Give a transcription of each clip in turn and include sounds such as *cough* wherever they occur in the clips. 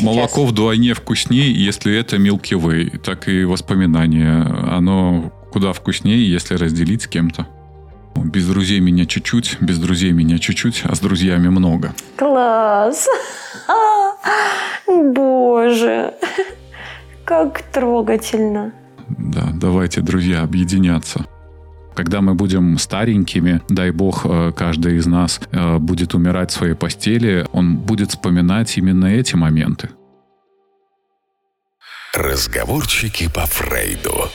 сейчас. Молоко вдвойне вкуснее, если это Milky Way. Так и воспоминание. Оно куда вкуснее, если разделить с кем-то. Без друзей меня чуть-чуть, без друзей меня чуть-чуть, а с друзьями много. Класс! Боже, как трогательно. Да, давайте, друзья, объединяться. Когда мы будем старенькими, дай бог, э, каждый из нас э, будет умирать в своей постели, он будет вспоминать именно эти моменты. Разговорчики по Фрейду.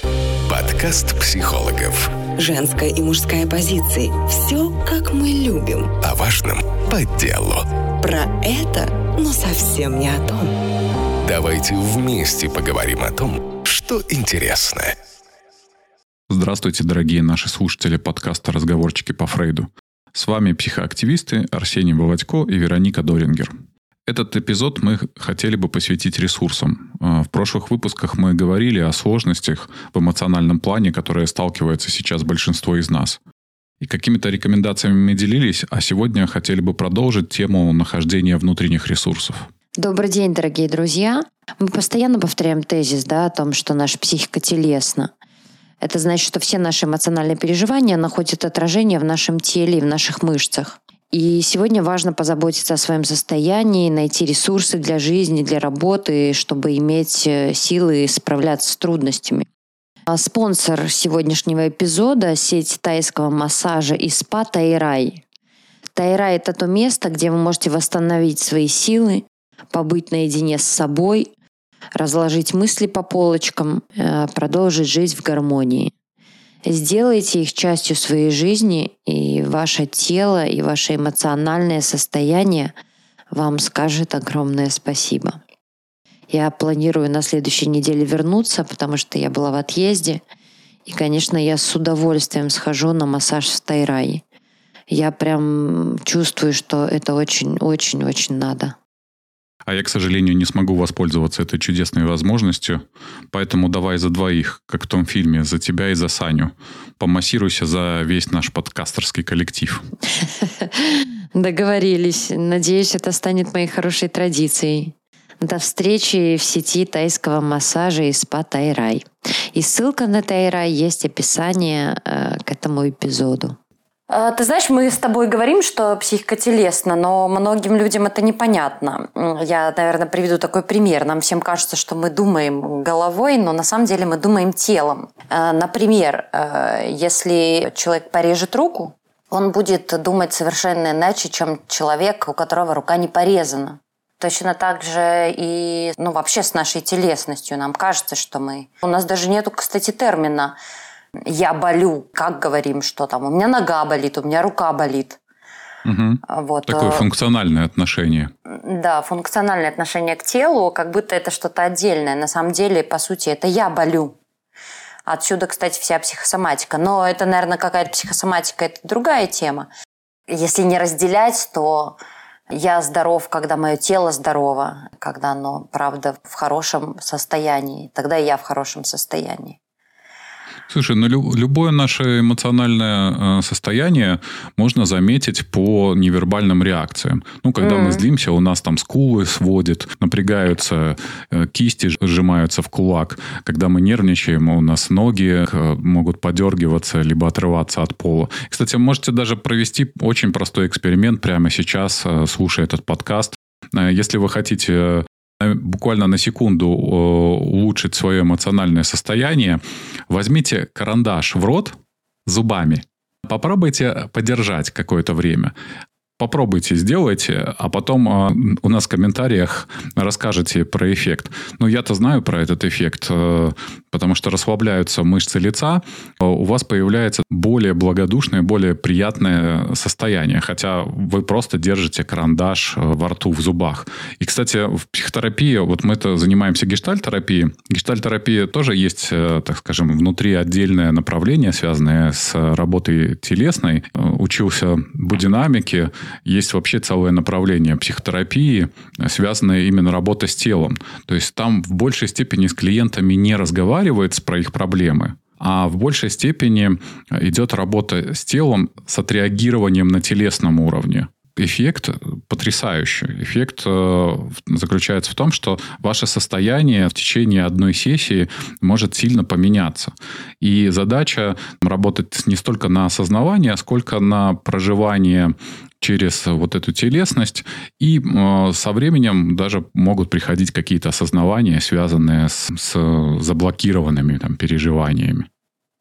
Подкаст психологов. Женская и мужская позиции. Все, как мы любим. О важном по делу. Про это, но совсем не о том. Давайте вместе поговорим о том, что интересно. Здравствуйте, дорогие наши слушатели подкаста «Разговорчики по Фрейду». С вами психоактивисты Арсений Володько и Вероника Дорингер. Этот эпизод мы хотели бы посвятить ресурсам. А, в прошлых выпусках мы говорили о сложностях в эмоциональном плане, которые сталкивается сейчас большинство из нас. И какими-то рекомендациями мы делились, а сегодня хотели бы продолжить тему нахождения внутренних ресурсов. Добрый день, дорогие друзья. Мы постоянно повторяем тезис да, о том, что наша психика телесна. Это значит, что все наши эмоциональные переживания находят отражение в нашем теле и в наших мышцах. И сегодня важно позаботиться о своем состоянии, найти ресурсы для жизни, для работы, чтобы иметь э, силы справляться с трудностями. А спонсор сегодняшнего эпизода – сеть тайского массажа и спа Тайрай. Тайрай – это то место, где вы можете восстановить свои силы, побыть наедине с собой, разложить мысли по полочкам, э, продолжить жить в гармонии. Сделайте их частью своей жизни, и ваше тело, и ваше эмоциональное состояние вам скажет огромное спасибо. Я планирую на следующей неделе вернуться, потому что я была в отъезде. И, конечно, я с удовольствием схожу на массаж в Тайрай. Я прям чувствую, что это очень-очень-очень надо. А я, к сожалению, не смогу воспользоваться этой чудесной возможностью. Поэтому давай за двоих, как в том фильме, за тебя и за Саню. Помассируйся за весь наш подкастерский коллектив. *laughs* Договорились. Надеюсь, это станет моей хорошей традицией. До встречи в сети тайского массажа и спа Тайрай. И ссылка на Тайрай есть описание э, к этому эпизоду. А, ты знаешь, мы с тобой говорим, что психика телесна, но многим людям это непонятно. Я, наверное, приведу такой пример. Нам всем кажется, что мы думаем головой, но на самом деле мы думаем телом. А, например, а, если человек порежет руку, он будет думать совершенно иначе, чем человек, у которого рука не порезана. Точно так же и ну, вообще с нашей телесностью. Нам кажется, что мы... У нас даже нету, кстати, термина я болю, как говорим, что там, у меня нога болит, у меня рука болит. Угу. Вот. Такое э, функциональное отношение. Да, функциональное отношение к телу, как будто это что-то отдельное. На самом деле, по сути, это я болю. Отсюда, кстати, вся психосоматика. Но это, наверное, какая-то психосоматика, это другая тема. Если не разделять, то я здоров, когда мое тело здорово, когда оно, правда, в хорошем состоянии. Тогда я в хорошем состоянии. Слушай, ну любое наше эмоциональное э, состояние можно заметить по невербальным реакциям. Ну, когда mm-hmm. мы злимся, у нас там скулы сводит, напрягаются, э, кисти сжимаются в кулак. Когда мы нервничаем, у нас ноги э, могут подергиваться, либо отрываться от пола. Кстати, можете даже провести очень простой эксперимент прямо сейчас, слушая этот подкаст. Если вы хотите буквально на секунду улучшить свое эмоциональное состояние, возьмите карандаш в рот зубами, попробуйте подержать какое-то время. Попробуйте, сделайте, а потом э, у нас в комментариях расскажете про эффект. Ну, я-то знаю про этот эффект, э, потому что расслабляются мышцы лица, э, у вас появляется более благодушное, более приятное состояние, хотя вы просто держите карандаш э, во рту, в зубах. И, кстати, в психотерапии, вот мы-то занимаемся гештальтерапией, гештальтерапия тоже есть, э, так скажем, внутри отдельное направление, связанное с работой телесной. Э, учился будинамике, есть вообще целое направление психотерапии, связанное именно работой с телом. То есть там в большей степени с клиентами не разговаривается про их проблемы, а в большей степени идет работа с телом с отреагированием на телесном уровне. Эффект потрясающий. Эффект э, заключается в том, что ваше состояние в течение одной сессии может сильно поменяться. И задача работать не столько на осознавание, сколько на проживание через вот эту телесность. И э, со временем даже могут приходить какие-то осознавания, связанные с, с заблокированными там, переживаниями.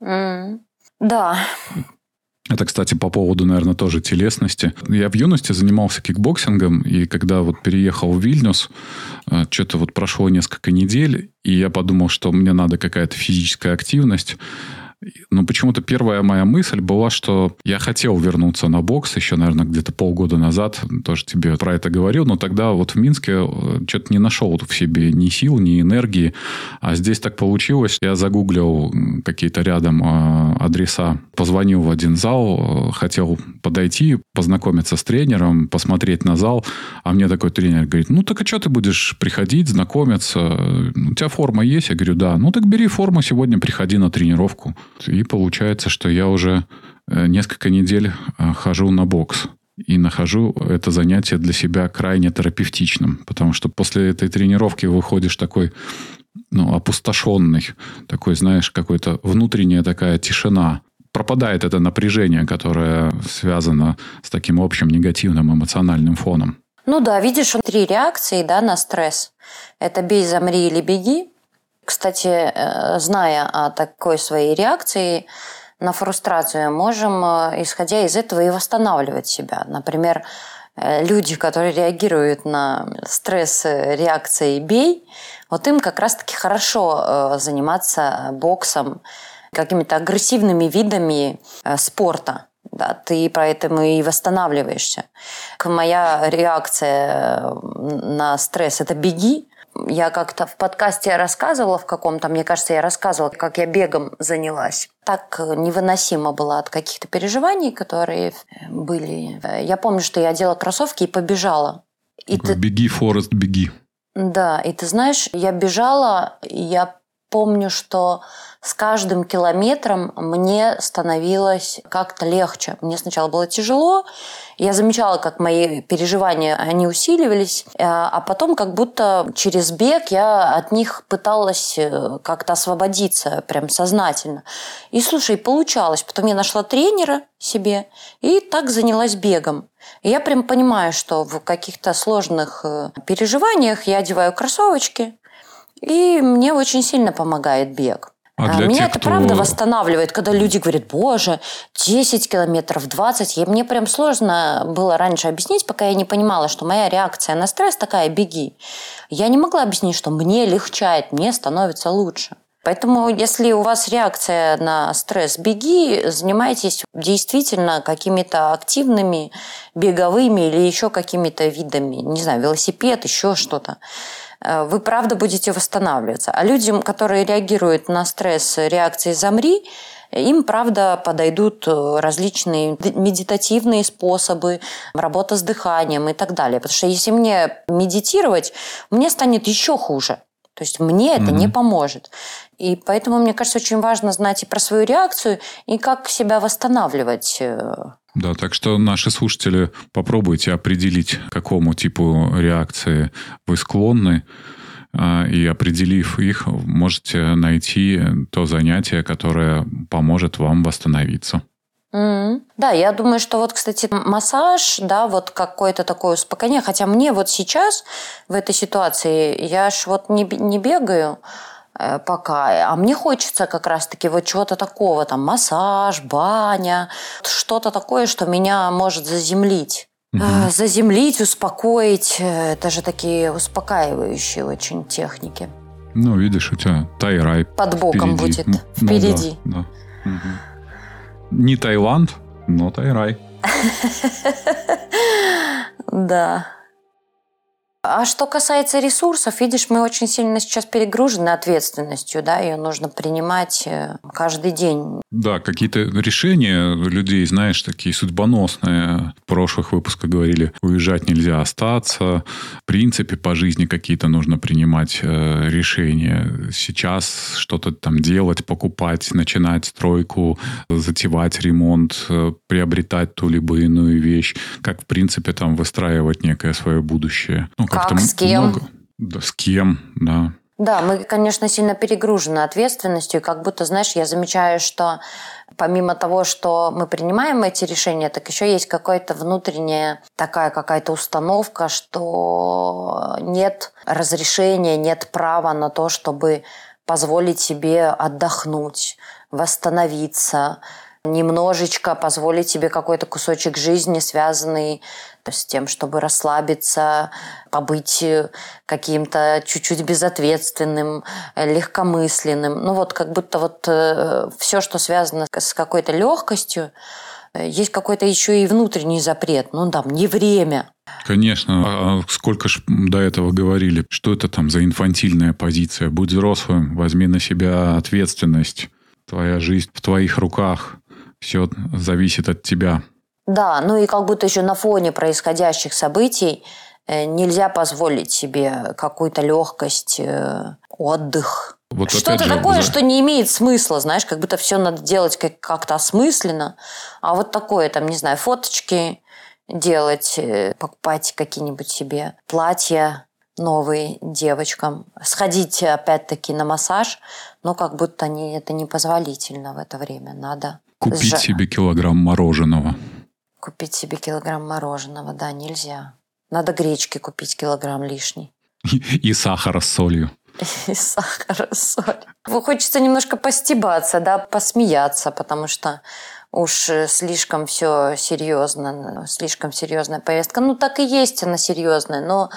Мм. Да, это, кстати, по поводу, наверное, тоже телесности. Я в юности занимался кикбоксингом, и когда вот переехал в Вильнюс, э, что-то вот прошло несколько недель, и я подумал, что мне надо какая-то физическая активность. Но почему-то первая моя мысль была, что я хотел вернуться на бокс еще, наверное, где-то полгода назад. Тоже тебе про это говорил. Но тогда вот в Минске э, что-то не нашел в себе ни сил, ни энергии. А здесь так получилось. Я загуглил какие-то рядом э, адреса. Позвонил в один зал. Э, хотел подойти, познакомиться с тренером, посмотреть на зал. А мне такой тренер говорит, ну так а что ты будешь приходить, знакомиться? У тебя форма есть? Я говорю, да. Ну так бери форму сегодня, приходи на тренировку. И получается, что я уже э, несколько недель э, хожу на бокс. И нахожу это занятие для себя крайне терапевтичным. Потому что после этой тренировки выходишь такой ну, опустошенный. Такой, знаешь, какой-то внутренняя такая тишина. Пропадает это напряжение, которое связано с таким общим негативным эмоциональным фоном. Ну да, видишь, три реакции да, на стресс. Это бей, замри или беги. Кстати, э, зная о такой своей реакции на фрустрацию, можем, э, исходя из этого, и восстанавливать себя. Например, э, люди, которые реагируют на стресс реакцией «бей», вот им как раз-таки хорошо заниматься боксом, какими-то агрессивными видами спорта. Да, ты поэтому и восстанавливаешься. Моя реакция на стресс – это «беги», я как-то в подкасте рассказывала в каком-то, мне кажется, я рассказывала, как я бегом занялась. Так невыносимо было от каких-то переживаний, которые были. Я помню, что я одела кроссовки и побежала. И ты... Беги, Форест, беги. Да, и ты знаешь, я бежала, я помню, что с каждым километром мне становилось как-то легче. Мне сначала было тяжело, я замечала, как мои переживания, они усиливались, э, а потом как будто через бег я от них пыталась э, как-то освободиться прям сознательно. И, слушай, получалось. Потом я нашла тренера себе и так занялась бегом. И я прям понимаю, что в каких-то сложных э, переживаниях я одеваю кроссовочки, и мне очень сильно помогает бег. А для Меня тех, это кто... правда восстанавливает, когда люди говорят, боже, 10 километров, 20. И мне прям сложно было раньше объяснить, пока я не понимала, что моя реакция на стресс такая, беги. Я не могла объяснить, что мне легчает, мне становится лучше. Поэтому, если у вас реакция на стресс, беги, занимайтесь действительно какими-то активными беговыми или еще какими-то видами, не знаю, велосипед, еще что-то. Э, вы правда будете восстанавливаться. А людям, которые реагируют на стресс реакции «замри», им, правда, подойдут э, различные медитативные способы, работа с дыханием и так далее. Потому что если мне медитировать, мне станет еще хуже. То есть мне это mm-hmm. не поможет. И поэтому, мне кажется, очень важно знать и про свою реакцию, и как себя восстанавливать э, да, так что наши слушатели, попробуйте определить, к какому типу реакции вы склонны, а, и определив их, можете найти то занятие, которое поможет вам восстановиться. Mm-hmm. Да, я думаю, что вот, кстати, массаж, да, вот какое-то такое успокоение, хотя мне вот сейчас в этой ситуации, я ж вот не, не бегаю, Э, пока. А мне хочется как раз-таки вот чего-то такого, там массаж, баня, что-то такое, что меня может заземлить. Угу. Заземлить, успокоить. Э, это же такие успокаивающие очень техники. Ну, видишь, у тебя тайрай Под боком впереди. будет. Ну, впереди. Да, да. Угу. Не Таиланд, но тайрай. *laughs* Да. А что касается ресурсов, видишь, мы очень сильно сейчас перегружены ответственностью, да, ее нужно принимать э, каждый день. Да, какие-то решения людей, знаешь, такие судьбоносные. В прошлых выпусках говорили, уезжать нельзя остаться. В принципе, по жизни какие-то нужно принимать э, решения. Сейчас что-то там делать, покупать, начинать стройку, затевать ремонт, э, приобретать ту либо иную вещь. Как, в принципе, там выстраивать некое свое будущее. Ну, как, с кем? Много... Да, с кем, да. Да, мы, конечно, сильно перегружены ответственностью, как будто, знаешь, я замечаю, что помимо того, что мы принимаем эти решения, так еще есть какая-то внутренняя такая какая-то установка, что нет разрешения, нет права на то, чтобы позволить себе отдохнуть, восстановиться, немножечко позволить себе какой-то кусочек жизни, связанный с тем, чтобы расслабиться, побыть каким-то чуть-чуть безответственным, легкомысленным. Ну вот как будто вот э, все, что связано с какой-то легкостью, э, есть какой-то еще и внутренний запрет. Ну там, не время. Конечно. А сколько ж до этого говорили, что это там за инфантильная позиция? Будь взрослым, возьми на себя ответственность. Твоя жизнь в твоих руках. Все зависит от тебя. Да, ну и как будто еще на фоне происходящих событий э, нельзя позволить себе какую-то легкость, э, отдых. Вот Что-то такое, что не имеет смысла, знаешь, как будто все надо делать как-то осмысленно. А вот такое, там, не знаю, фоточки делать, э, покупать какие-нибудь себе платья новые девочкам, сходить опять-таки на массаж, но как будто не, это непозволительно в это время. Надо Купить сжа... себе килограмм мороженого. Купить себе килограмм мороженого, да, нельзя. Надо гречки купить килограмм лишний. И, сахара с солью. *laughs* И сахара с солью. Хочется немножко постебаться, да, посмеяться, потому что уж э, слишком все серьезно, слишком серьезная повестка. Ну, так и есть она серьезная, но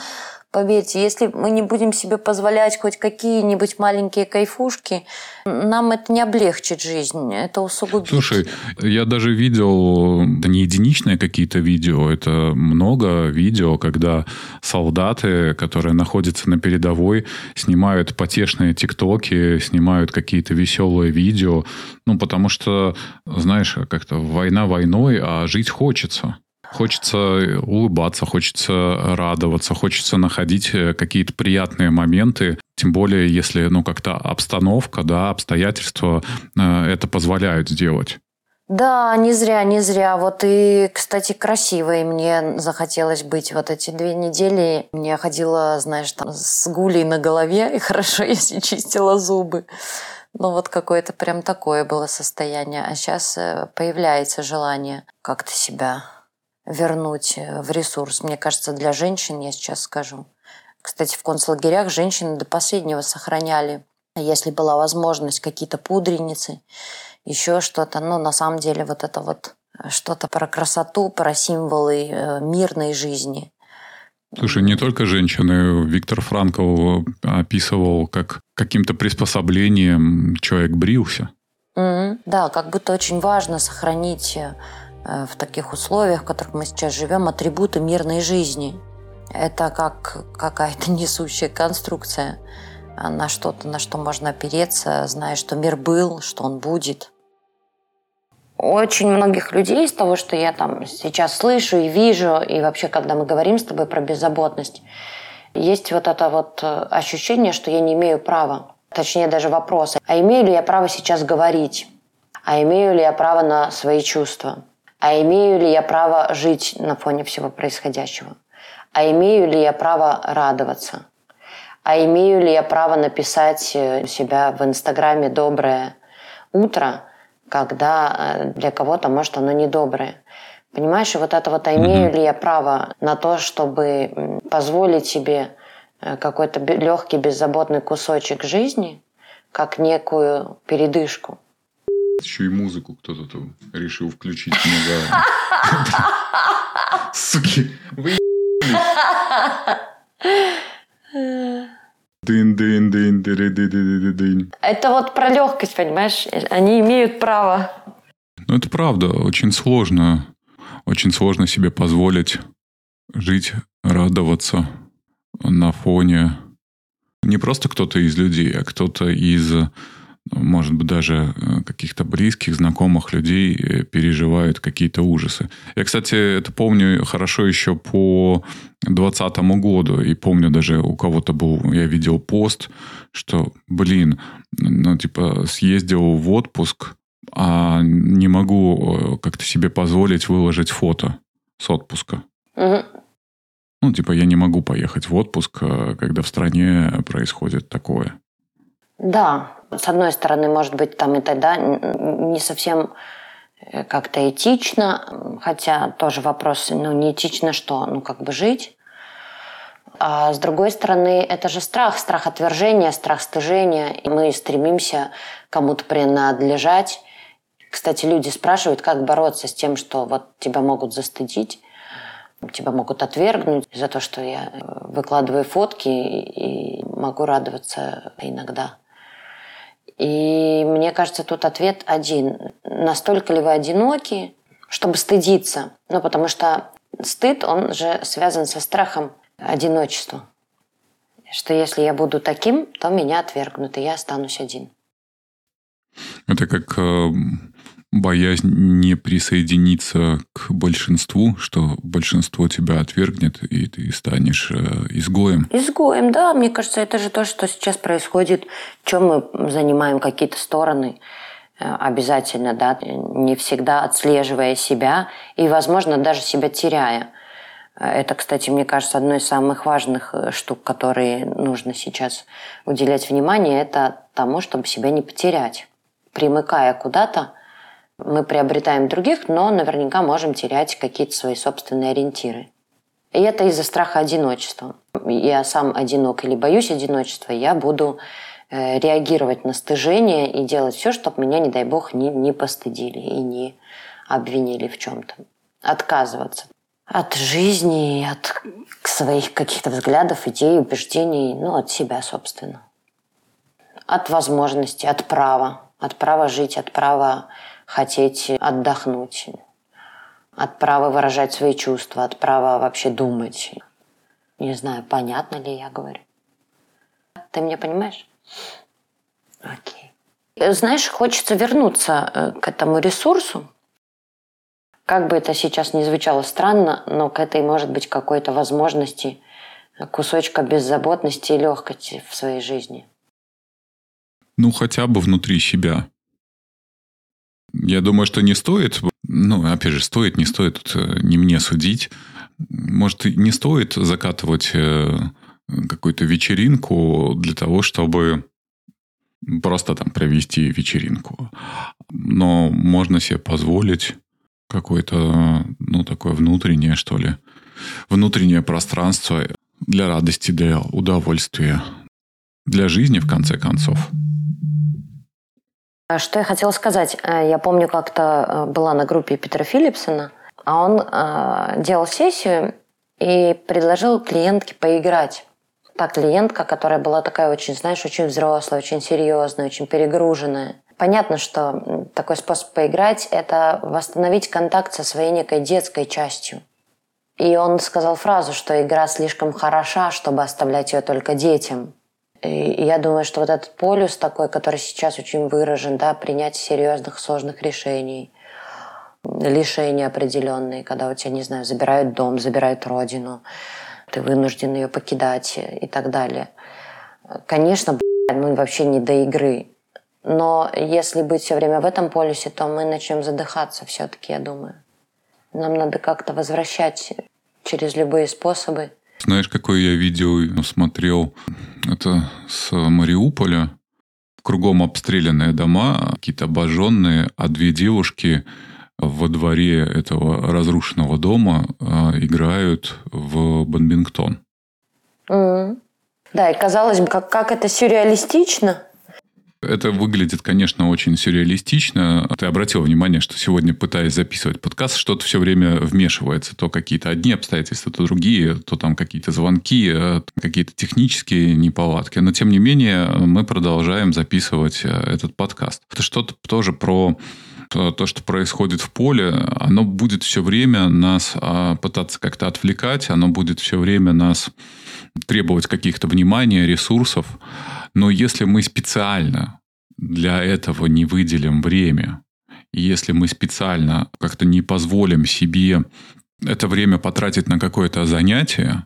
Поверьте, если мы не будем себе позволять хоть какие-нибудь маленькие кайфушки, нам это не облегчит жизнь, это усугубит. Слушай, я даже видел, это не единичные какие-то видео, это много видео, когда солдаты, которые находятся на передовой, снимают потешные тиктоки, снимают какие-то веселые видео, ну, потому что, знаешь, как-то война войной, а жить хочется. Хочется улыбаться, хочется радоваться, хочется находить э, какие-то приятные моменты, тем более если, ну, как-то обстановка, да, обстоятельства э, это позволяют сделать. Да, не зря, не зря. Вот и, кстати, красивой мне захотелось быть вот эти две недели. Я ходила, знаешь, там с гулей на голове, и *laughs* хорошо, если чистила зубы. Ну, вот какое-то прям такое было состояние. А сейчас э, появляется желание как-то себя вернуть э, в ресурс. Мне кажется, для женщин, я сейчас скажу. Кстати, в концлагерях женщины до последнего сохраняли, если была возможность, какие-то пудреницы, еще что-то. Но на самом деле вот это вот э, что-то про красоту, про символы э, мирной жизни. Слушай, не только женщины. Виктор Франкл описывал, как каким-то приспособлением человек брился. Mm-hmm. Да, как будто очень важно сохранить в таких условиях, в которых мы сейчас живем, атрибуты мирной жизни. Это как какая-то *laughs* несущая конструкция на что-то, на что можно опереться, зная, что мир был, что он будет. Очень многих людей из того, что я там сейчас слышу и вижу, и вообще, когда мы говорим с тобой про беззаботность, есть вот это вот э, ощущение, что я не имею права. Точнее, даже вопрос, а имею ли я право сейчас говорить? А имею ли я право на свои чувства? А имею ли я право жить на фоне всего происходящего? А имею ли я право радоваться? А имею ли я право написать э, себя в Инстаграме «доброе утро», когда э, для кого-то, может, оно недоброе? Понимаешь, и вот это вот, а имею ли я право на то, чтобы позволить себе э, какой-то легкий, беззаботный кусочек жизни, как некую передышку? Еще и музыку кто-то там решил включить *laughs* Суки, вы Дын, дын, дын, дын, дын, дын. Это вот про легкость, понимаешь? Они имеют право. Ну, это правда. Очень сложно. Очень сложно себе позволить жить, радоваться. на фоне не просто кто-то из людей, а кто-то из может быть, даже э, каких-то близких, знакомых людей э, переживают какие-то ужасы. Я, кстати, это помню хорошо еще по 2020 году. И помню даже у кого-то был, я видел пост, что, блин, ну, типа, съездил в отпуск, а не могу э, как-то себе позволить выложить фото с отпуска. Угу. Ну, типа, я не могу поехать в отпуск, когда в стране происходит такое. Да, с одной стороны, может быть, там и тогда не совсем э, как-то этично, хотя тоже вопрос, ну, не этично что, ну, как бы жить. А с другой стороны, это же страх, страх отвержения, страх стыжения. Мы стремимся кому-то принадлежать. Кстати, люди спрашивают, как бороться с тем, что вот тебя могут застыдить, тебя могут отвергнуть за то, что я э, выкладываю фотки и могу радоваться иногда. И мне кажется, тут ответ один. Настолько ли вы одиноки, чтобы стыдиться? Ну, потому что стыд, он же связан со страхом одиночества. Что если я буду таким, то меня отвергнут, и я останусь один. Это как боязнь не присоединиться к большинству, что большинство тебя отвергнет, и ты станешь э, изгоем. Изгоем, да. Мне кажется, это же то, что сейчас происходит, чем мы занимаем какие-то стороны э, обязательно, да, не всегда отслеживая себя и, возможно, даже себя теряя. Это, кстати, мне кажется, одной из самых важных э, штук, которые нужно сейчас уделять внимание, это тому, чтобы себя не потерять. Примыкая куда-то, мы приобретаем других, но наверняка можем терять какие-то свои собственные ориентиры. И это из-за страха одиночества. Я сам одинок или боюсь одиночества, я буду э, реагировать на стыжение и делать все, чтобы меня, не дай бог, не, не постыдили и не обвинили в чем-то. Отказываться от жизни, от своих каких-то взглядов, идей, убеждений, ну, от себя, собственно. От возможности, от права, от права жить, от права хотеть отдохнуть, от права выражать свои чувства, от права вообще думать. Не знаю, понятно ли я говорю. Ты меня понимаешь? Окей. Знаешь, хочется вернуться э, к этому ресурсу. Как бы это сейчас не звучало странно, но к этой, может быть, какой-то возможности кусочка беззаботности и легкости в своей жизни. Ну, хотя бы внутри себя. Я думаю, что не стоит, ну, опять же, стоит, не стоит, тут э, не мне судить. Может, не стоит закатывать э, какую-то вечеринку для того, чтобы просто там провести вечеринку. Но можно себе позволить какое-то, ну, такое внутреннее, что ли, внутреннее пространство для радости, для удовольствия, для жизни, в конце концов. А что я хотела сказать? Э, я помню, как-то э, была на группе Питера Филлипсона, а он э, делал сессию и предложил клиентке поиграть. Та клиентка, которая была такая очень, знаешь, очень взрослая, очень серьезная, очень перегруженная. Понятно, что такой способ поиграть – это восстановить контакт со своей некой детской частью. И он сказал фразу, что игра слишком хороша, чтобы оставлять ее только детям. И я думаю, что вот этот полюс такой, который сейчас очень выражен, да, принять серьезных, сложных решений, лишения определенные, когда у тебя, не знаю, забирают дом, забирают родину, ты вынужден ее покидать и так далее. Конечно, ну вообще не до игры. Но если быть все время в этом полюсе, то мы начнем задыхаться все-таки, я думаю. Нам надо как-то возвращать через любые способы знаешь, какое я видео смотрел? Это с Мариуполя. Кругом обстрелянные дома, какие-то обожженные, а две девушки во дворе этого разрушенного дома э, играют в бадминтон. Mm. Да, и казалось бы, как, как это сюрреалистично. Это выглядит, конечно, очень сюрреалистично. Ты обратил внимание, что сегодня, пытаясь записывать подкаст, что-то все время вмешивается. То какие-то одни обстоятельства, то другие, то там какие-то звонки, э, какие-то технические неполадки. Но, тем не менее, мы продолжаем записывать э, этот подкаст. Это что-то тоже про то, что происходит в поле, оно будет все время нас а, пытаться как-то отвлекать, оно будет все время нас требовать каких-то внимания, ресурсов. Но если мы специально для этого не выделим время, если мы специально как-то не позволим себе это время потратить на какое-то занятие,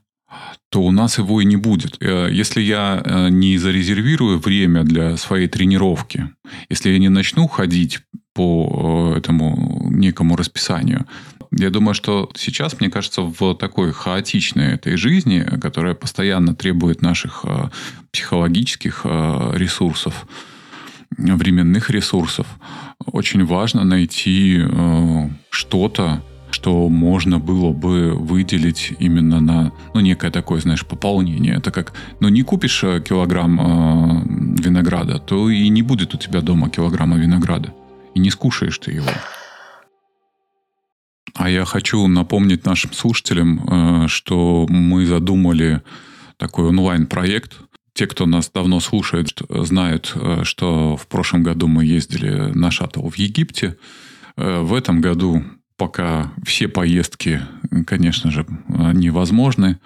то у нас его и не будет. Э, если я э, не зарезервирую время для своей тренировки, если я не начну ходить по э, этому некому расписанию, я думаю, что сейчас, мне кажется, в такой хаотичной этой жизни, которая постоянно требует наших психологических ресурсов, временных ресурсов, очень важно найти что-то, что можно было бы выделить именно на, ну, некое такое, знаешь, пополнение. Это как, ну, не купишь э, килограмм э, винограда, то и не будет у тебя дома килограмма винограда. И не скушаешь ты его. А я хочу напомнить нашим слушателям, э, что мы задумали такой онлайн-проект. Те, кто нас давно слушает, знают, э, что в прошлом году мы ездили на шаттл в Египте. Э, в этом году пока все поездки, конечно же, невозможны.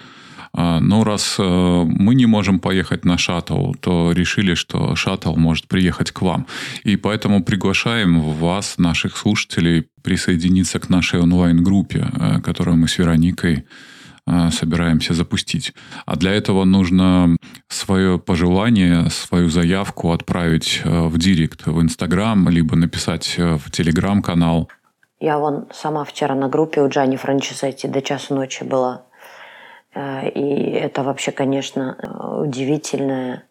А, но раз э, мы не можем поехать на шаттл, то решили, что шаттл может приехать к вам. И поэтому приглашаем вас, наших слушателей, присоединиться к нашей онлайн-группе, э, которую мы с Вероникой э, собираемся запустить. А для этого нужно свое пожелание, свою заявку отправить в директ в Инстаграм, либо написать в Телеграм-канал я вон сама вчера на группе у Джани Франчесетти до часу ночи была. Э, и это вообще, конечно, удивительная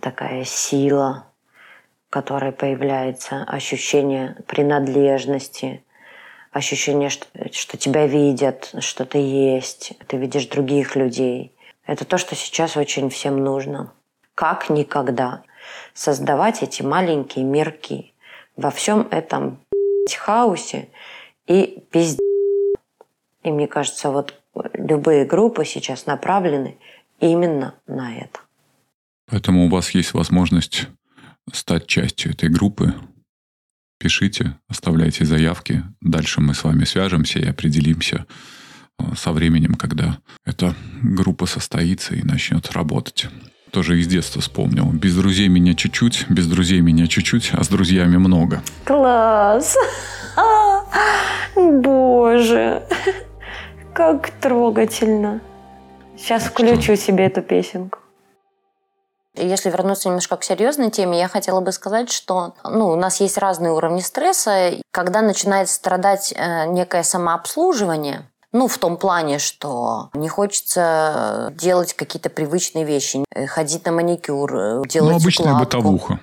такая сила, которая появляется, ощущение принадлежности, ощущение, что, что тебя видят, что ты есть, ты видишь других людей. Это то, что сейчас очень всем нужно. Как никогда создавать эти маленькие мирки. Во всем этом хаосе и пиздец. И мне кажется, вот любые группы сейчас направлены именно на это. Поэтому у вас есть возможность стать частью этой группы. Пишите, оставляйте заявки. Дальше мы с вами свяжемся и определимся э, со временем, когда эта группа состоится и начнет работать. Тоже из детства вспомнил. Без друзей меня чуть-чуть, без друзей меня чуть-чуть, а с друзьями много. Класс! *laughs* Боже, как трогательно. Сейчас включу себе эту песенку. Если вернуться немножко к серьезной теме, я хотела бы сказать, что ну, у нас есть разные уровни стресса. Когда начинает страдать э, некое самообслуживание, ну, в том плане, что не хочется делать какие-то привычные вещи, ходить на маникюр, э, делать Ну, обычная укладку. бытовуха.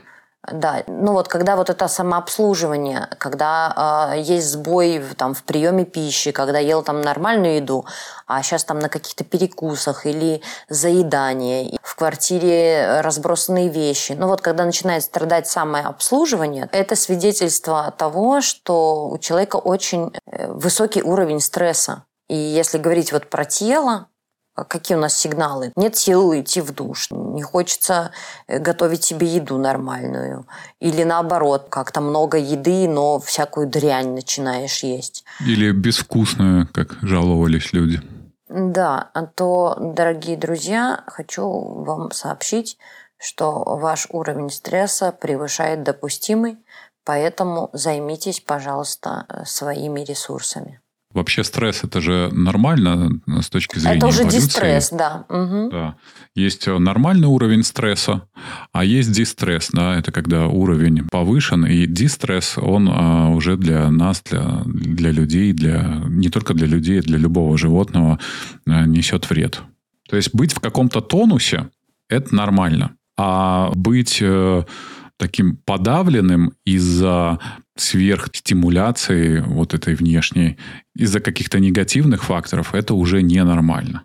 Да, ну вот когда вот это самообслуживание, когда э, есть сбой там, в приеме пищи, когда ел там нормальную еду, а сейчас там на каких-то перекусах или заедание, в квартире разбросанные вещи. Ну вот когда начинает страдать самообслуживание, это свидетельство того, что у человека очень э, высокий уровень стресса. И если говорить вот про тело, какие у нас сигналы? Нет сил идти в душ, не хочется э, готовить себе еду нормальную. Или наоборот, как-то много еды, но всякую дрянь начинаешь есть. Или безвкусную, как жаловались люди. Да, а то, дорогие друзья, хочу вам сообщить, что ваш уровень стресса превышает допустимый, поэтому займитесь, пожалуйста, э, своими ресурсами. Вообще стресс это же нормально э, с точки зрения Это уже эволюции. дистресс, да. Угу. Да. Есть э, нормальный уровень стресса, а есть дистресс, да, это когда уровень повышен, и дистресс, он а, уже для нас, для, для людей, для, не только для людей, для любого животного а, несет вред. То есть быть в каком-то тонусе – это нормально. А быть э, таким подавленным из-за сверхстимуляции вот этой внешней, из-за каких-то негативных факторов, это уже ненормально.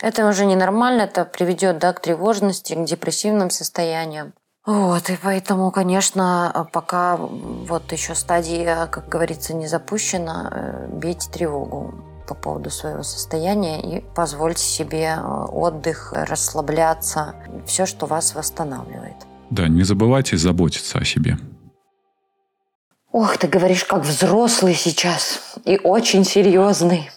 Это уже ненормально, это приведет да, к тревожности, к депрессивным состояниям. Вот, и поэтому, конечно, пока вот еще стадия, как говорится, не запущена, э, бейте тревогу по поводу своего состояния и позвольте себе э, отдых, расслабляться, все, что вас восстанавливает. Да, не забывайте заботиться о себе. Ох, ты говоришь, как взрослый сейчас. И очень серьезный.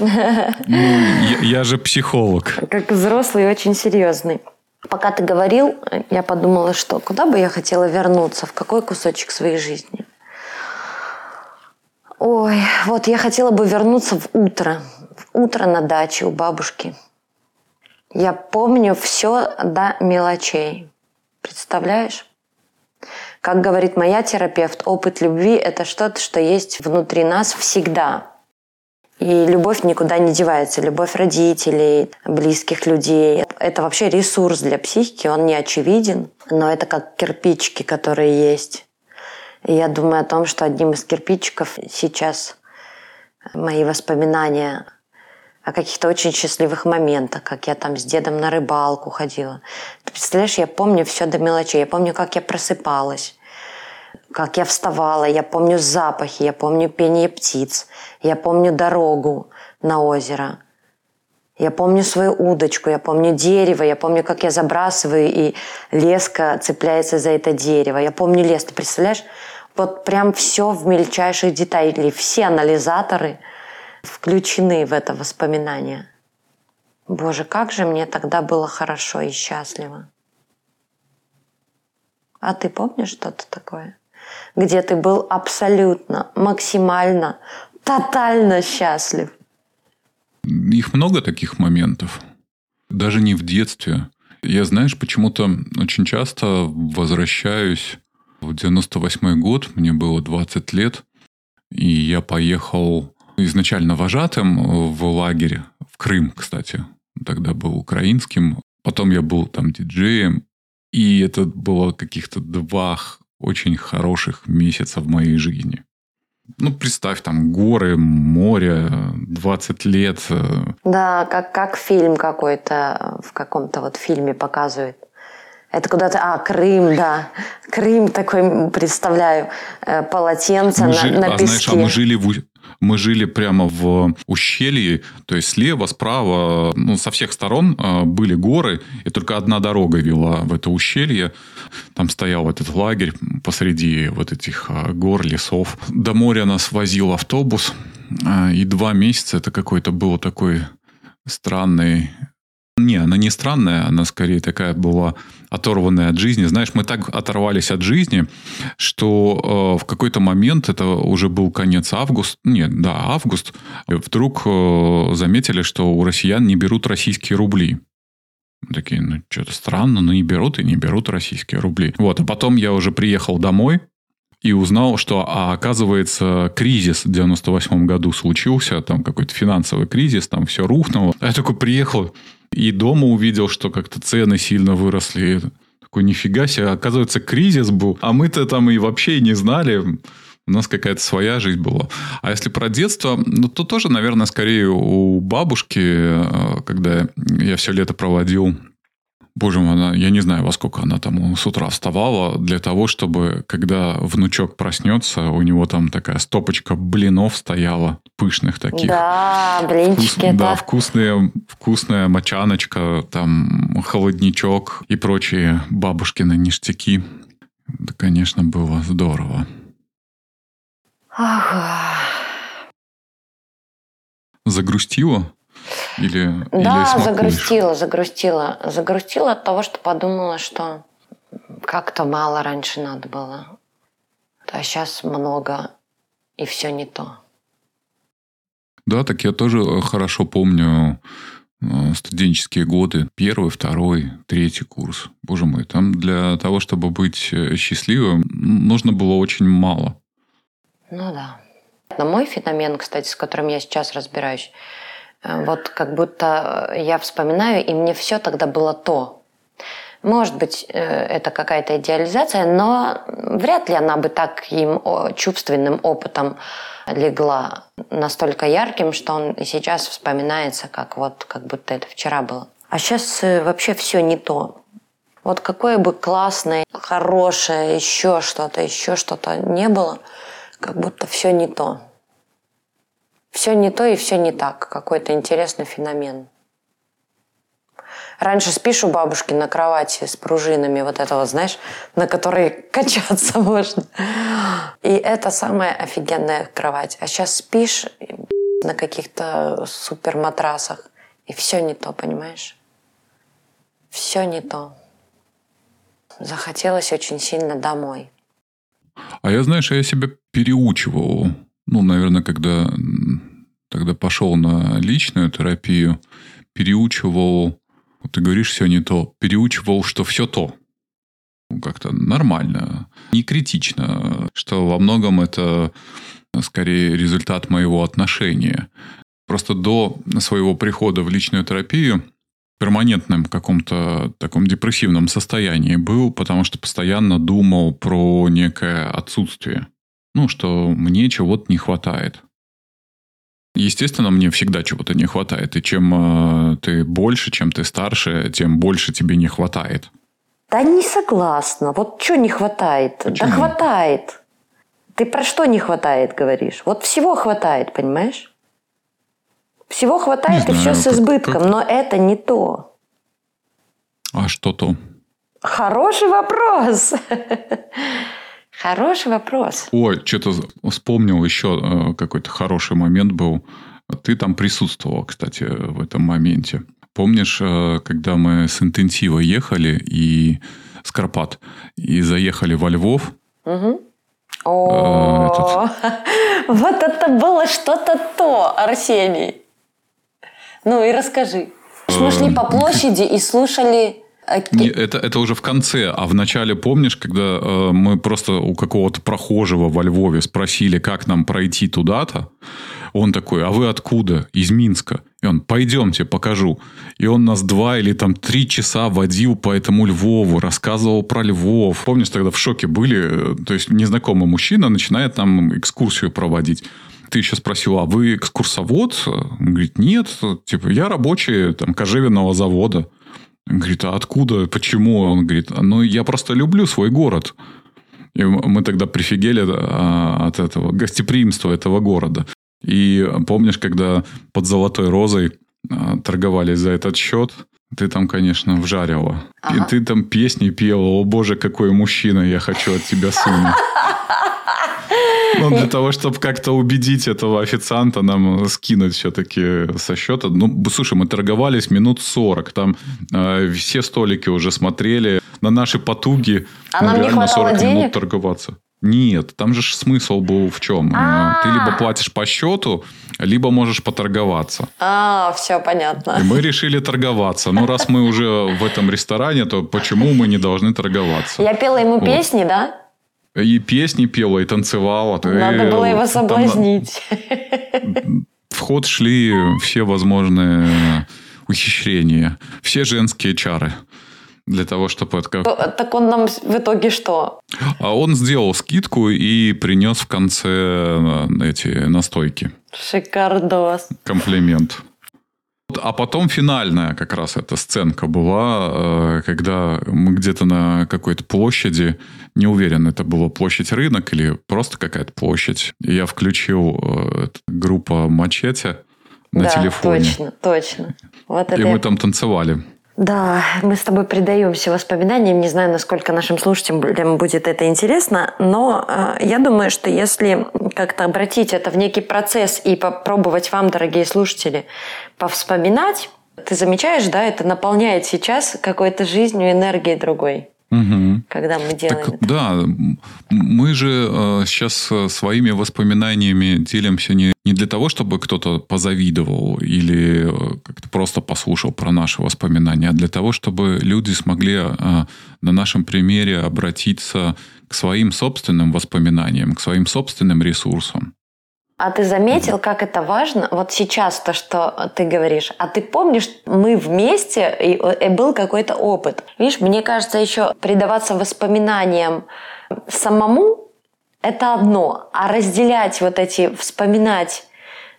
Ну, я, я же психолог. Как взрослый и очень серьезный. Пока ты говорил, я подумала, что куда бы я хотела вернуться, в какой кусочек своей жизни. Ой, вот я хотела бы вернуться в утро. В утро на даче у бабушки. Я помню все до мелочей. Представляешь? Как говорит моя терапевт, опыт любви – это что-то, что есть внутри нас всегда. И любовь никуда не девается. Любовь родителей, близких людей – это вообще ресурс для психики, он не очевиден, но это как кирпичики, которые есть. И я думаю о том, что одним из кирпичиков сейчас мои воспоминания о каких-то очень счастливых моментах, как я там с дедом на рыбалку ходила. Ты представляешь, я помню все до мелочей. Я помню, как я просыпалась, как я вставала. Я помню запахи, я помню пение птиц. Я помню дорогу на озеро. Я помню свою удочку, я помню дерево, я помню, как я забрасываю, и леска цепляется за это дерево. Я помню лес, ты представляешь? Вот прям все в мельчайших деталях. Все анализаторы – включены в это воспоминание. Боже, как же мне тогда было хорошо и счастливо. А ты помнишь что-то такое? Где ты был абсолютно, максимально, тотально счастлив? Их много таких моментов. Даже не в детстве. Я, знаешь, почему-то очень часто возвращаюсь в 98 год, мне было 20 лет, и я поехал изначально вожатым в лагере, в Крым, кстати. Тогда был украинским. Потом я был там диджеем. И это было каких-то два очень хороших месяца в моей жизни. Ну, представь, там горы, море, 20 лет. Э. Да, как, как фильм какой-то в каком-то вот фильме показывает. Это куда-то... А, Крым, да. Крым такой, представляю, э, полотенце мы на, жили, на песке. А знаешь, а мы жили в, мы жили прямо в ущелье, то есть слева, справа, ну, со всех сторон а, были горы, и только одна дорога вела в это ущелье. Там стоял этот лагерь посреди вот этих а, гор, лесов. До моря нас возил автобус, а, и два месяца это какой-то был такой странный не, она не странная, она скорее такая была оторванная от жизни. Знаешь, мы так оторвались от жизни, что э, в какой-то момент, это уже был конец августа, нет, да, август, вдруг э, заметили, что у россиян не берут российские рубли. Такие, ну, что-то странно, но не берут и не берут российские рубли. Вот, а потом я уже приехал домой, и узнал, что, а, оказывается, кризис в 98 году случился, там какой-то финансовый кризис, там все рухнуло. Я такой приехал, и дома увидел, что как-то цены сильно выросли. Такой, нифига себе, оказывается, кризис был. А мы-то там и вообще не знали. У нас какая-то своя жизнь была. А если про детство, ну, то тоже, наверное, скорее у бабушки, э, когда я все лето проводил Боже мой, она, я не знаю, во сколько она там с утра вставала для того, чтобы, когда внучок проснется, у него там такая стопочка блинов стояла, пышных таких. Да, блинчики, Вкус, да. вкусные, вкусная мочаночка, там холодничок и прочие бабушкины ништяки. Это, конечно, было здорово. Ага. Загрустила? Или, да, или загрустила, загрустила. Загрустила от того, что подумала, что как-то мало раньше надо было. А сейчас много, и все не то. Да, так я тоже хорошо помню э, студенческие годы. Первый, второй, третий курс. Боже мой, там для того, чтобы быть э, счастливым, нужно было очень мало. Ну да. Но мой феномен, кстати, с которым я сейчас разбираюсь, Э, вот как будто э, я вспоминаю, и мне все тогда было то. Может быть, э, это какая-то идеализация, но вряд ли она бы таким чувственным опытом легла настолько ярким, что он и сейчас вспоминается, как вот как будто это вчера было. А сейчас вообще все не то. Вот какое бы классное, хорошее, еще что-то, еще что-то не было, как будто все не то все не то и все не так. Какой-то интересный феномен. Раньше спишь у бабушки на кровати с пружинами, вот это вот, знаешь, на которой *laughs* качаться можно. И это самая офигенная кровать. А сейчас спишь *laughs* на каких-то супер матрасах, и все не то, понимаешь? Все не то. Захотелось очень сильно домой. А я, знаешь, я себя переучивал. Ну, наверное, когда тогда пошел на личную терапию, переучивал ты говоришь все не то, переучивал, что все то. Ну, как-то нормально, не критично, что во многом это скорее результат моего отношения. Просто до своего прихода в личную терапию перманентном каком-то таком депрессивном состоянии был, потому что постоянно думал про некое отсутствие. Ну, что мне чего-то не хватает. Естественно, мне всегда чего-то не хватает. И чем э, ты больше, чем ты старше, тем больше тебе не хватает. Да не согласна. Вот что не хватает? Почему? Да хватает. Ты про что не хватает говоришь? Вот всего хватает, понимаешь? Всего хватает и все с избытком, как... но это не то. А что то? Хороший вопрос. *laughs* Хороший вопрос. Ой, что-то вспомнил еще э, какой-то хороший момент был. Ты там присутствовал, кстати, в этом моменте. Помнишь, э, когда мы с интенсива ехали и с Карпат и заехали во Львов? Угу. О, *laughs* вот это было что-то то, Арсений. Ну и расскажи. Мы шли по площади и слушали не, это, это уже в конце, а в начале, помнишь, когда э, мы просто у какого-то прохожего во Львове спросили, как нам пройти туда-то, он такой, а вы откуда? Из Минска. И он, пойдемте, покажу. И он нас два или там три часа водил по этому Львову, рассказывал про Львов. Помнишь, тогда в шоке были? То есть, незнакомый мужчина начинает нам экскурсию проводить ты еще спросил, а вы экскурсовод? Он говорит, нет, типа, я рабочий там кожевенного завода. Говорит, а откуда, почему? Он говорит, ну, я просто люблю свой город. И мы тогда прифигели а, от этого гостеприимства этого города. И помнишь, когда под Золотой Розой а, торговались за этот счет, ты там, конечно, вжарила. Ага. И ты там песни пела, о боже, какой мужчина, я хочу от тебя сына. *laughs* Ну, для того, чтобы как-то убедить этого официанта нам скинуть все-таки со счета. Ну, слушай, мы торговались минут 40. Там э, все столики уже смотрели на наши потуги. А нам не хватало 40 денег? минут торговаться. Нет, там же смысл был в чем? А-а-а. Ты либо платишь по счету, либо можешь поторговаться. А, все понятно. И мы решили торговаться. Ну, раз мы уже в этом ресторане, то почему мы не должны торговаться? Я пела ему вот. песни, да? И песни пела, и танцевала. Надо и, было его соблазнить. Там, в ход шли все возможные ухищрения, все женские чары для того, чтобы это Так он нам в итоге что? А он сделал скидку и принес в конце э, эти настойки. Шикардос. Комплимент. А потом финальная как раз эта сценка была, э, когда мы где-то на какой-то площади, не уверен, это была площадь рынок или просто какая-то площадь. Я включил э, группа Мачете на да, телефоне. точно, точно. Вот и это... мы там танцевали. Да, мы с тобой предаемся воспоминаниям. Не знаю, насколько нашим слушателям будет это интересно, но э, я думаю, что если как-то обратить это в некий процесс и попробовать вам, дорогие слушатели, повспоминать, ты замечаешь, да, это наполняет сейчас какой-то жизнью, энергией другой. Угу. Когда мы делаем так, это. Да, мы же э, сейчас э, своими воспоминаниями делимся не, не для того, чтобы кто-то позавидовал или э, как-то просто послушал про наши воспоминания, а для того, чтобы люди смогли э, на нашем примере обратиться к своим собственным воспоминаниям, к своим собственным ресурсам. А ты заметил, как это важно? Вот сейчас то, что ты говоришь. А ты помнишь, мы вместе, и, и был какой-то опыт. Видишь, мне кажется, еще предаваться воспоминаниям самому – это одно. А разделять вот эти, вспоминать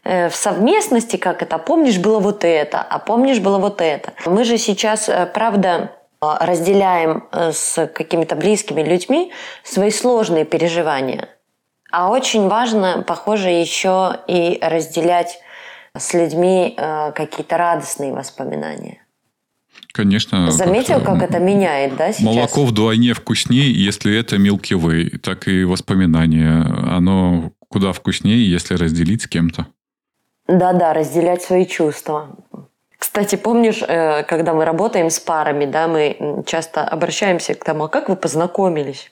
э, в совместности, как это, помнишь, было вот это, а помнишь, было вот это. Мы же сейчас, э, правда, разделяем э, с какими-то близкими людьми свои сложные переживания – а очень важно, похоже, еще и разделять с людьми э, какие-то радостные воспоминания. Конечно. Заметил, как это меняет, да, сейчас? Молоко вдвойне вкуснее, если это Milky Way. Так и воспоминания. Оно куда вкуснее, если разделить с кем-то. Да-да, разделять свои чувства. Кстати, помнишь, э, когда мы работаем с парами, да, мы часто обращаемся к тому, а как вы познакомились?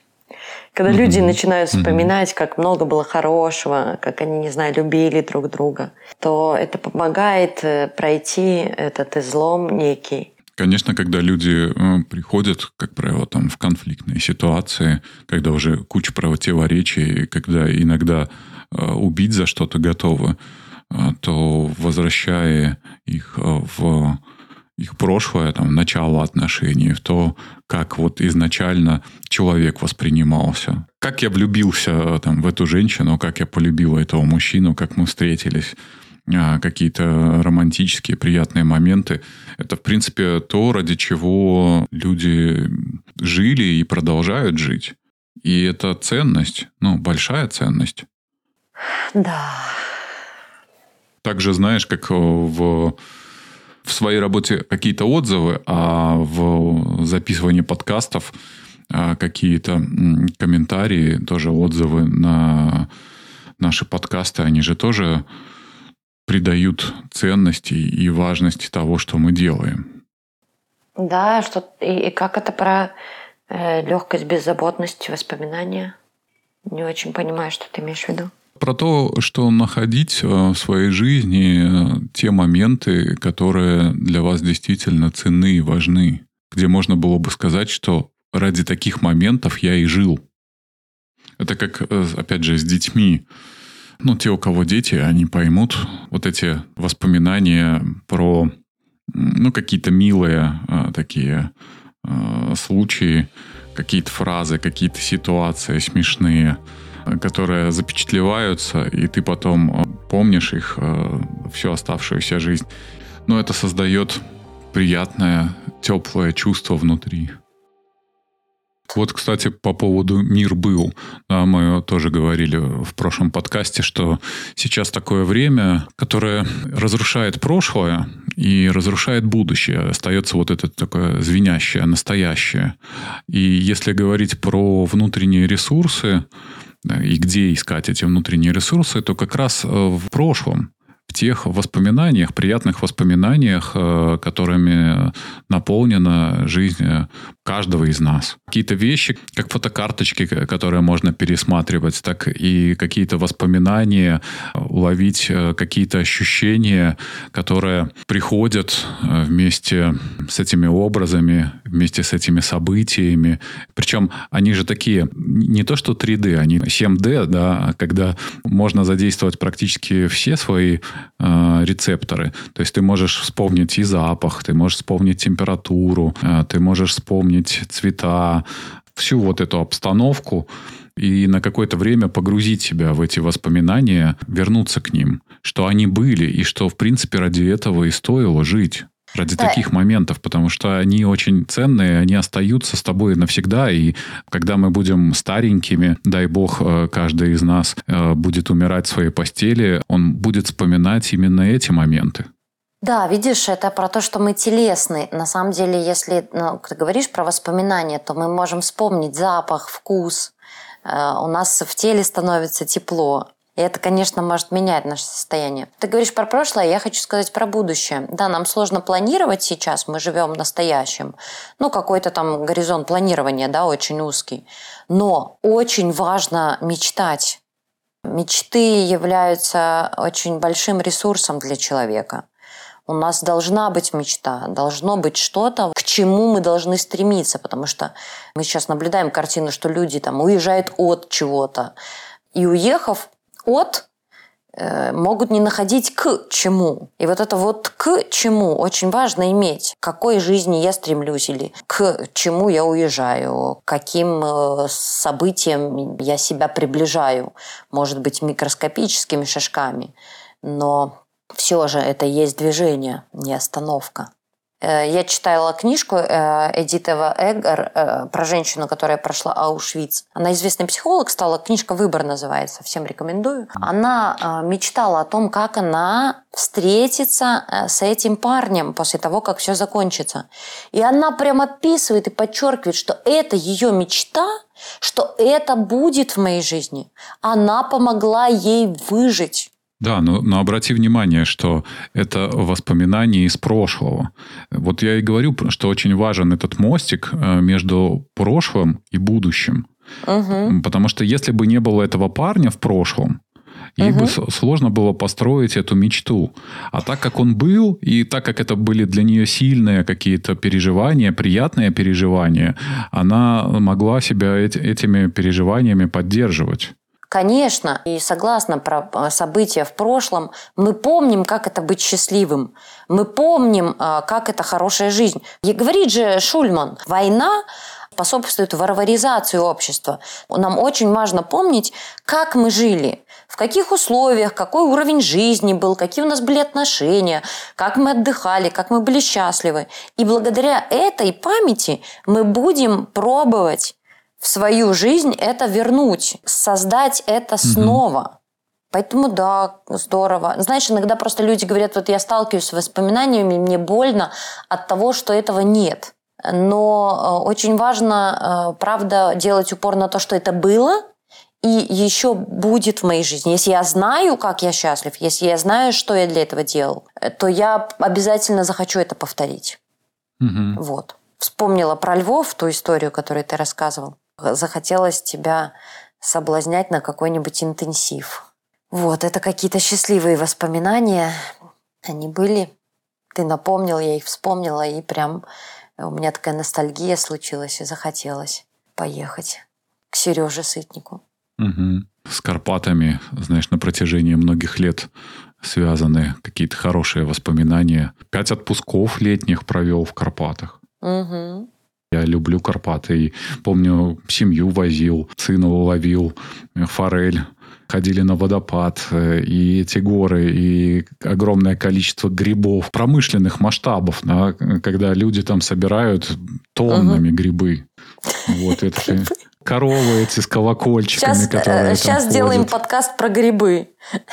Когда mm-hmm. люди начинают вспоминать, mm-hmm. как много было хорошего, как они, не знаю, любили друг друга, то это помогает э, пройти этот излом некий. Конечно, когда люди э, приходят, как правило, там в конфликтные ситуации, когда уже куча противоречий, когда иногда Э, убить за что-то готовы, то возвращая их в их прошлое, там, начало отношений, в то, как вот изначально человек воспринимался. Как я влюбился там, в эту женщину, как я полюбил этого мужчину, как мы встретились, какие-то романтические, приятные моменты. Это, в принципе, то, ради чего люди жили и продолжают жить. И это ценность, ну, большая ценность. Да. Также знаешь, как э, в, в своей работе какие-то отзывы, а в записывании подкастов э, какие-то комментарии, тоже отзывы на наши подкасты, они же тоже придают ценности и важности того, что мы делаем. Да, что и, и как это про э, легкость, беззаботность, воспоминания? Не очень понимаю, что ты имеешь в виду про то, что находить э, в своей жизни э, те моменты, которые для вас действительно ценны и важны, где можно было бы сказать, что ради таких моментов я и жил. Это как, э, опять же, с детьми. Ну, те, у кого дети, они поймут вот эти воспоминания про, ну, какие-то милые такие случаи, какие-то фразы, какие-то ситуации смешные – которые запечатлеваются, и ты потом э, помнишь их э, всю оставшуюся жизнь. Но это создает приятное, теплое чувство внутри. Вот, кстати, по поводу «Мир был». Да, мы тоже говорили в прошлом подкасте, что сейчас такое время, которое разрушает прошлое и разрушает будущее. Остается вот это такое звенящее, настоящее. И если говорить про внутренние ресурсы, и где искать эти внутренние ресурсы, то как раз э, в прошлом в тех воспоминаниях, приятных воспоминаниях, э, которыми наполнена жизнь э, каждого из нас. Какие-то вещи, как фотокарточки, которые можно пересматривать, так и какие-то воспоминания, уловить какие-то ощущения, которые приходят вместе с этими образами, вместе с этими событиями. Причем они же такие, не то что 3D, они 7D, да, когда можно задействовать практически все свои э, рецепторы. То есть ты можешь вспомнить и запах, ты можешь вспомнить температуру, э, ты можешь вспомнить цвета, всю вот эту обстановку и на какое-то время погрузить себя в эти воспоминания, вернуться к ним, что они были и что, в принципе, ради этого и стоило жить. Ради да. таких моментов, потому что они очень ценные, они остаются с тобой навсегда, и когда мы будем старенькими, дай бог, э, каждый из нас э, будет умирать в своей постели, он будет вспоминать именно эти моменты. Да, видишь, это про то, что мы телесны. На самом деле, если ну, ты говоришь про воспоминания, то мы можем вспомнить запах, вкус. Э, у нас в теле становится тепло. И это, конечно, может менять наше состояние. Ты говоришь про прошлое, я хочу сказать про будущее. Да, нам сложно планировать сейчас, мы живем настоящим. Ну, какой-то там горизонт планирования, да, очень узкий. Но очень важно мечтать. Мечты являются очень большим ресурсом для человека. У нас должна быть мечта, должно быть что-то, к чему мы должны стремиться, потому что мы сейчас наблюдаем картину, что люди там уезжают от чего-то, и уехав, от э, могут не находить к чему. И вот это вот к чему очень важно иметь. К какой жизни я стремлюсь или к чему я уезжаю, каким э, событиям я себя приближаю. Может быть, микроскопическими шажками. Но все же это есть движение, не остановка. Э, я читала книжку э, Эдитова Эггер э, про женщину, которая прошла Аушвиц. Она известный психолог стала, книжка «Выбор» называется, всем рекомендую. Она мечтала о том, как она встретится с этим парнем после того, как все закончится. И она прям описывает и подчеркивает, что это ее мечта, что это будет в моей жизни. Она помогла ей выжить. Да, но, но обрати внимание, что это воспоминания из прошлого. Вот я и говорю, что очень важен этот мостик э, между прошлым и будущим. Угу. Потому что если бы не было этого парня в прошлом, ей угу. бы сложно было построить эту мечту. А так как он был, и так как это были для нее сильные какие-то переживания, приятные переживания, она могла себя этими переживаниями поддерживать. Конечно, и согласно про э, события в прошлом, мы помним, как это быть счастливым. Мы помним, э, как это хорошая жизнь. И говорит же Шульман, война способствует варваризации общества. Нам очень важно помнить, как мы жили, в каких условиях, какой уровень жизни был, какие у нас были отношения, как мы отдыхали, как мы были счастливы. И благодаря этой памяти мы будем пробовать в свою жизнь это вернуть, создать это снова. Угу. Поэтому да, здорово. Знаешь, иногда просто люди говорят, вот я сталкиваюсь с воспоминаниями, мне больно от того, что этого нет. Но э, очень важно, э, правда, делать упор на то, что это было, и еще будет в моей жизни. Если я знаю, как я счастлив, если я знаю, что я для этого делал, э, то я обязательно захочу это повторить. Угу. Вот. Вспомнила про Львов, ту историю, которую ты рассказывал захотелось тебя соблазнять на какой-нибудь интенсив. Вот, это какие-то счастливые воспоминания. Они были. Ты напомнил, я их вспомнила, и прям у меня такая ностальгия случилась, и захотелось поехать к Сереже Сытнику. Угу. С Карпатами, знаешь, на протяжении многих лет связаны какие-то хорошие воспоминания. Пять отпусков летних провел в Карпатах. Угу. Я люблю Карпаты. И помню, семью возил, сына ловил, форель ходили на водопад, э, и эти горы, и огромное количество грибов промышленных масштабов, да, когда люди там собирают тоннами угу. грибы. Вот это *laughs* коровы эти с колокольчиками, сейчас, которые Сейчас там сделаем подкаст про грибы. *laughs*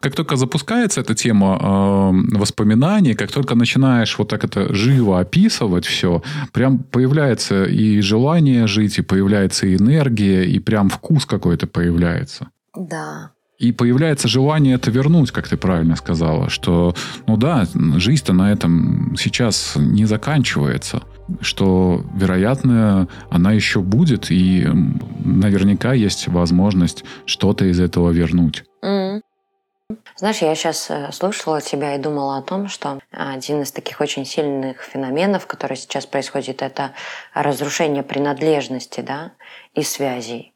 Как только запускается эта тема э, воспоминаний, как только начинаешь вот так это живо описывать все, прям появляется и желание жить, и появляется и энергия, и прям вкус какой-то появляется. Да. И появляется желание это вернуть, как ты правильно сказала, что, ну да, жизнь-то на этом сейчас не заканчивается, что, вероятно, она еще будет, и наверняка есть возможность что-то из этого вернуть. Mm. Знаешь, я сейчас э, слушала тебя и думала о том, что один из таких очень сильных феноменов, который сейчас происходит, это разрушение принадлежности да, и связей.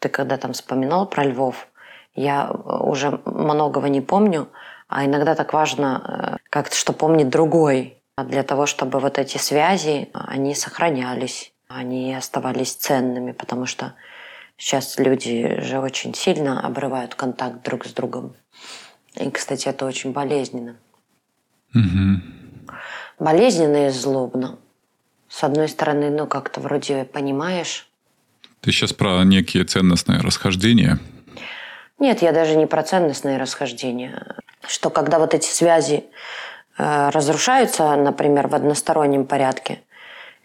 Ты когда там вспоминал про Львов, я э, уже многого не помню, а иногда так важно э, как-то, что помнит другой, для того, чтобы вот эти связи, они сохранялись, они оставались ценными, потому что сейчас люди же очень сильно обрывают контакт друг с другом. И, кстати, это очень болезненно. Угу. Болезненно и злобно. С одной стороны, ну, как-то вроде понимаешь. Ты сейчас про некие ценностные расхождения? Нет, я даже не про ценностные расхождения. Что когда вот эти связи э, разрушаются, например, в одностороннем порядке,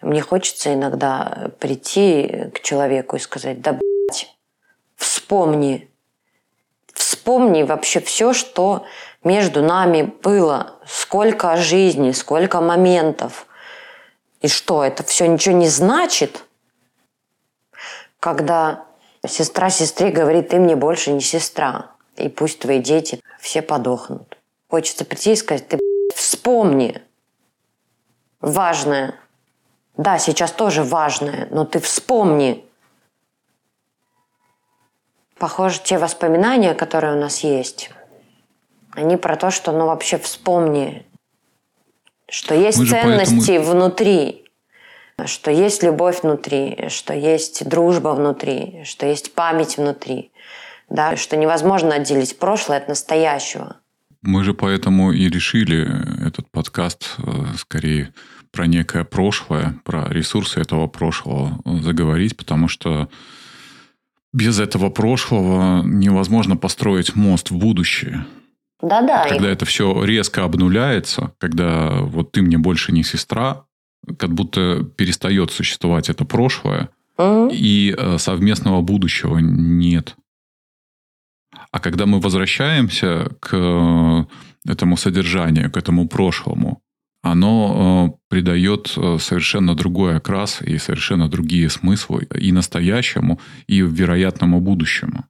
мне хочется иногда прийти к человеку и сказать, да, блядь, вспомни, Вспомни вообще все, что между нами было. Сколько жизни, сколько моментов. И что, это все ничего не значит? Когда сестра сестре говорит, ты мне больше не сестра. И пусть твои дети все подохнут. Хочется прийти и сказать, ты вспомни. Важное. Да, сейчас тоже важное, но ты вспомни, Похоже, те воспоминания, которые у нас есть, они про то, что, ну, вообще вспомни, что есть ценности поэтому... внутри, что есть любовь внутри, что есть дружба внутри, что есть память внутри, да, что невозможно отделить прошлое от настоящего. Мы же поэтому и решили этот подкаст э, скорее про некое прошлое, про ресурсы этого прошлого заговорить, потому что без этого прошлого невозможно построить мост в будущее. Да-да. Когда это все резко обнуляется, когда вот ты мне больше не сестра, как будто перестает существовать это прошлое, mm и э, совместного будущего нет. А когда мы возвращаемся к э, этому содержанию, к этому прошлому, оно э, придает э, совершенно другой окрас и совершенно другие смыслы и настоящему, и вероятному будущему.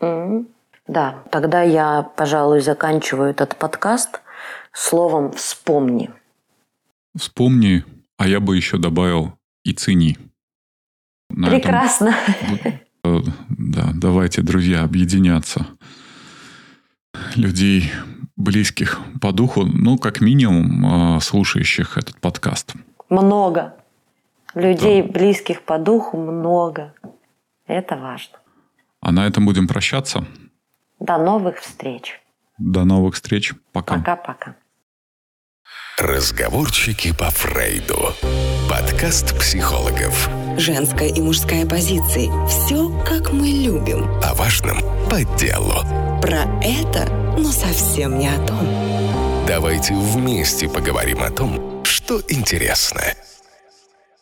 Mm-hmm. Да, тогда я, пожалуй, заканчиваю этот подкаст словом «вспомни». Вспомни, а я бы еще добавил и цени. На Прекрасно. *laughs* Этом... Да, давайте, друзья, объединяться. Людей близких по духу, ну, как минимум, э, слушающих этот подкаст. Много. Людей да. близких по духу много. Это важно. А на этом будем прощаться. До новых встреч. До новых встреч. Пока. Пока-пока. Разговорчики по Фрейду. Подкаст психологов. Женская и мужская позиции. Все, как мы любим. О важном по делу. Про это, но совсем не о том. Давайте вместе поговорим о том, что интересно.